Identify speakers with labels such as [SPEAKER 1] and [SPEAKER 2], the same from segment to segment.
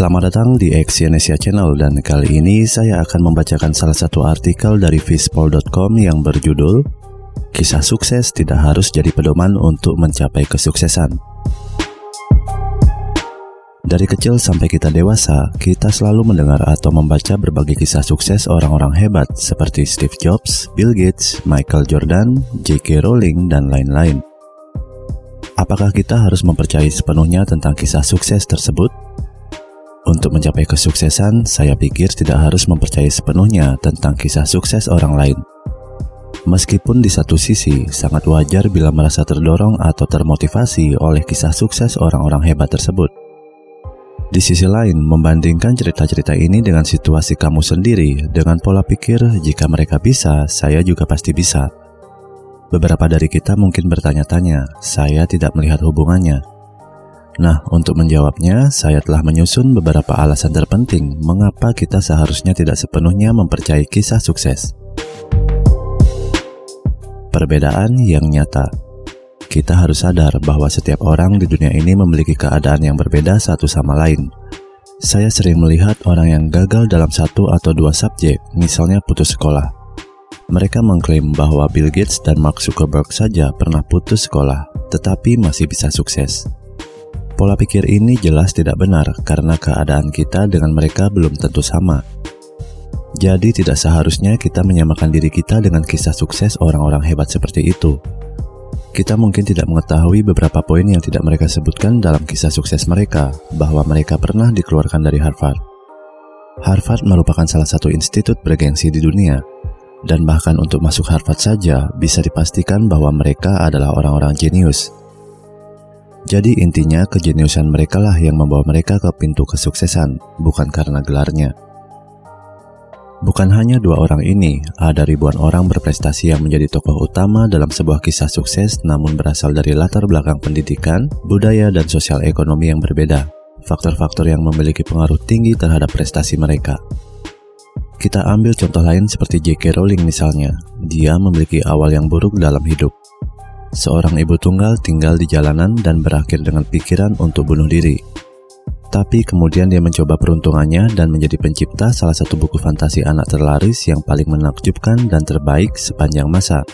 [SPEAKER 1] Selamat datang di Exyonesia Channel dan kali ini saya akan membacakan salah satu artikel dari Fishpol.com yang berjudul Kisah sukses tidak harus jadi pedoman untuk mencapai kesuksesan. Dari kecil sampai kita dewasa, kita selalu mendengar atau membaca berbagai kisah sukses orang-orang hebat seperti Steve Jobs, Bill Gates, Michael Jordan, J.K. Rowling, dan lain-lain. Apakah kita harus mempercayai sepenuhnya tentang kisah sukses tersebut? Untuk mencapai kesuksesan, saya pikir tidak harus mempercayai sepenuhnya tentang kisah sukses orang lain. Meskipun di satu sisi sangat wajar bila merasa terdorong atau termotivasi oleh kisah sukses orang-orang hebat tersebut. Di sisi lain, membandingkan cerita-cerita ini dengan situasi kamu sendiri dengan pola pikir jika mereka bisa, saya juga pasti bisa. Beberapa dari kita mungkin bertanya-tanya, saya tidak melihat hubungannya. Nah, untuk menjawabnya, saya telah menyusun beberapa alasan terpenting mengapa kita seharusnya tidak sepenuhnya mempercayai kisah sukses. Perbedaan yang nyata kita harus sadar bahwa setiap orang di dunia ini memiliki keadaan yang berbeda satu sama lain. Saya sering melihat orang yang gagal dalam satu atau dua subjek, misalnya putus sekolah. Mereka mengklaim bahwa Bill Gates dan Mark Zuckerberg saja pernah putus sekolah, tetapi masih bisa sukses. Pola pikir ini jelas tidak benar karena keadaan kita dengan mereka belum tentu sama. Jadi tidak seharusnya kita menyamakan diri kita dengan kisah sukses orang-orang hebat seperti itu. Kita mungkin tidak mengetahui beberapa poin yang tidak mereka sebutkan dalam kisah sukses mereka, bahwa mereka pernah dikeluarkan dari Harvard. Harvard merupakan salah satu institut bergengsi di dunia, dan bahkan untuk masuk Harvard saja bisa dipastikan bahwa mereka adalah orang-orang jenius jadi intinya kejeniusan mereka lah yang membawa mereka ke pintu kesuksesan, bukan karena gelarnya. Bukan hanya dua orang ini, ada ribuan orang berprestasi yang menjadi tokoh utama dalam sebuah kisah sukses namun berasal dari latar belakang pendidikan, budaya, dan sosial ekonomi yang berbeda. Faktor-faktor yang memiliki pengaruh tinggi terhadap prestasi mereka. Kita ambil contoh lain seperti J.K. Rowling misalnya. Dia memiliki awal yang buruk dalam hidup, Seorang ibu tunggal tinggal di jalanan dan berakhir dengan pikiran untuk bunuh diri. Tapi kemudian dia mencoba peruntungannya dan menjadi pencipta salah satu buku fantasi anak terlaris yang paling menakjubkan dan terbaik sepanjang masa.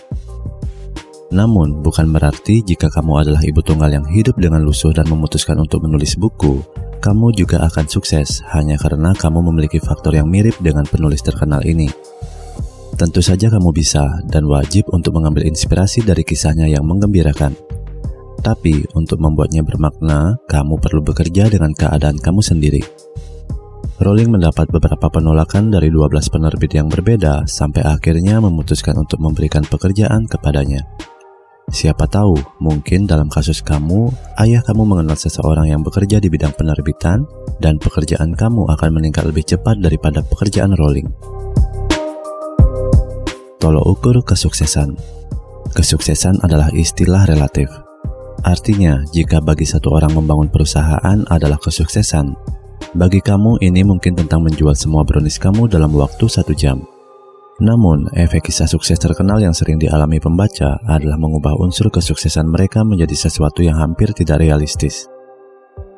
[SPEAKER 1] Namun, bukan berarti jika kamu adalah ibu tunggal yang hidup dengan lusuh dan memutuskan untuk menulis buku, kamu juga akan sukses hanya karena kamu memiliki faktor yang mirip dengan penulis terkenal ini. Tentu saja kamu bisa dan wajib untuk mengambil inspirasi dari kisahnya yang menggembirakan. Tapi untuk membuatnya bermakna, kamu perlu bekerja dengan keadaan kamu sendiri. Rowling mendapat beberapa penolakan dari 12 penerbit yang berbeda sampai akhirnya memutuskan untuk memberikan pekerjaan kepadanya. Siapa tahu, mungkin dalam kasus kamu, ayah kamu mengenal seseorang yang bekerja di bidang penerbitan, dan pekerjaan kamu akan meningkat lebih cepat daripada pekerjaan Rowling. Tolok ukur kesuksesan. Kesuksesan adalah istilah relatif. Artinya, jika bagi satu orang membangun perusahaan adalah kesuksesan, bagi kamu ini mungkin tentang menjual semua brownies kamu dalam waktu satu jam. Namun, efek kisah sukses terkenal yang sering dialami pembaca adalah mengubah unsur kesuksesan mereka menjadi sesuatu yang hampir tidak realistis.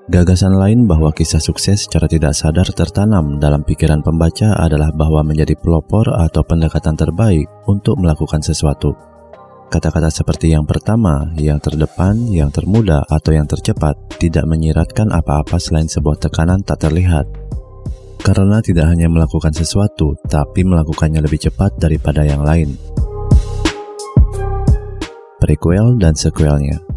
[SPEAKER 1] Gagasan lain bahwa kisah sukses secara tidak sadar tertanam dalam pikiran pembaca adalah bahwa menjadi pelopor atau pendekatan terbaik untuk melakukan sesuatu. Kata-kata seperti yang pertama, yang terdepan, yang termuda, atau yang tercepat tidak menyiratkan apa-apa selain sebuah tekanan tak terlihat. Karena tidak hanya melakukan sesuatu, tapi melakukannya lebih cepat daripada yang lain. Prequel dan sequelnya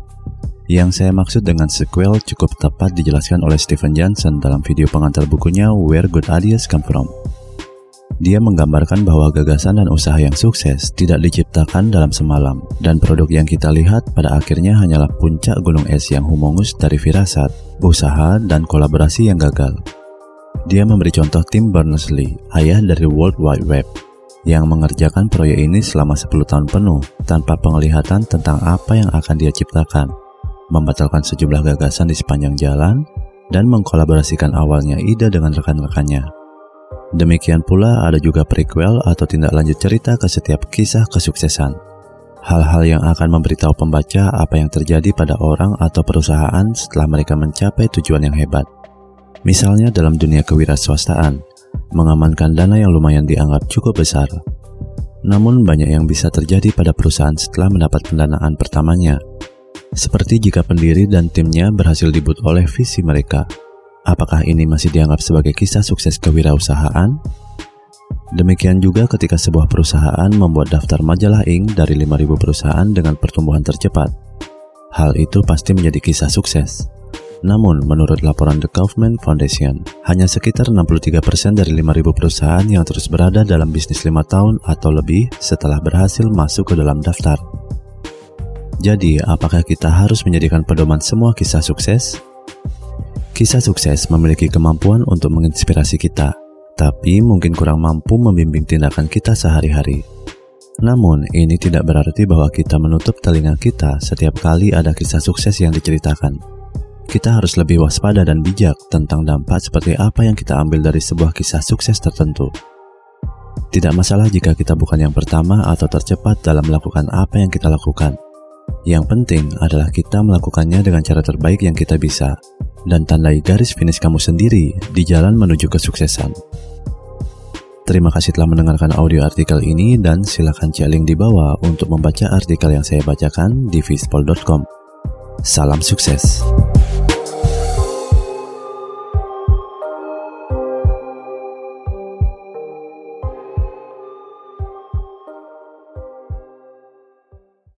[SPEAKER 1] yang saya maksud dengan sequel cukup tepat dijelaskan oleh Stephen Johnson dalam video pengantar bukunya Where Good Ideas Come From. Dia menggambarkan bahwa gagasan dan usaha yang sukses tidak diciptakan dalam semalam, dan produk yang kita lihat pada akhirnya hanyalah puncak gunung es yang humongus dari firasat, usaha, dan kolaborasi yang gagal. Dia memberi contoh Tim Berners-Lee, ayah dari World Wide Web, yang mengerjakan proyek ini selama 10 tahun penuh tanpa penglihatan tentang apa yang akan dia ciptakan membatalkan sejumlah gagasan di sepanjang jalan, dan mengkolaborasikan awalnya ide dengan rekan-rekannya. Demikian pula ada juga prequel atau tindak lanjut cerita ke setiap kisah kesuksesan. Hal-hal yang akan memberitahu pembaca apa yang terjadi pada orang atau perusahaan setelah mereka mencapai tujuan yang hebat. Misalnya dalam dunia kewirausahaan, mengamankan dana yang lumayan dianggap cukup besar. Namun banyak yang bisa terjadi pada perusahaan setelah mendapat pendanaan pertamanya. Seperti jika pendiri dan timnya berhasil dibut oleh visi mereka. Apakah ini masih dianggap sebagai kisah sukses kewirausahaan? Demikian juga ketika sebuah perusahaan membuat daftar majalah Inc. dari 5.000 perusahaan dengan pertumbuhan tercepat. Hal itu pasti menjadi kisah sukses. Namun, menurut laporan The Kaufman Foundation, hanya sekitar 63% dari 5.000 perusahaan yang terus berada dalam bisnis 5 tahun atau lebih setelah berhasil masuk ke dalam daftar. Jadi, apakah kita harus menjadikan pedoman semua kisah sukses? Kisah sukses memiliki kemampuan untuk menginspirasi kita, tapi mungkin kurang mampu membimbing tindakan kita sehari-hari. Namun, ini tidak berarti bahwa kita menutup telinga kita setiap kali ada kisah sukses yang diceritakan kita harus lebih waspada dan bijak tentang dampak seperti apa yang kita ambil dari sebuah kisah sukses tertentu. Tidak masalah jika kita bukan yang pertama atau tercepat dalam melakukan apa yang kita lakukan. Yang penting adalah kita melakukannya dengan cara terbaik yang kita bisa, dan tandai garis finish kamu sendiri di jalan menuju kesuksesan. Terima kasih telah mendengarkan audio artikel ini dan silakan cek link di bawah untuk membaca artikel yang saya bacakan di vispol.com. Salam sukses.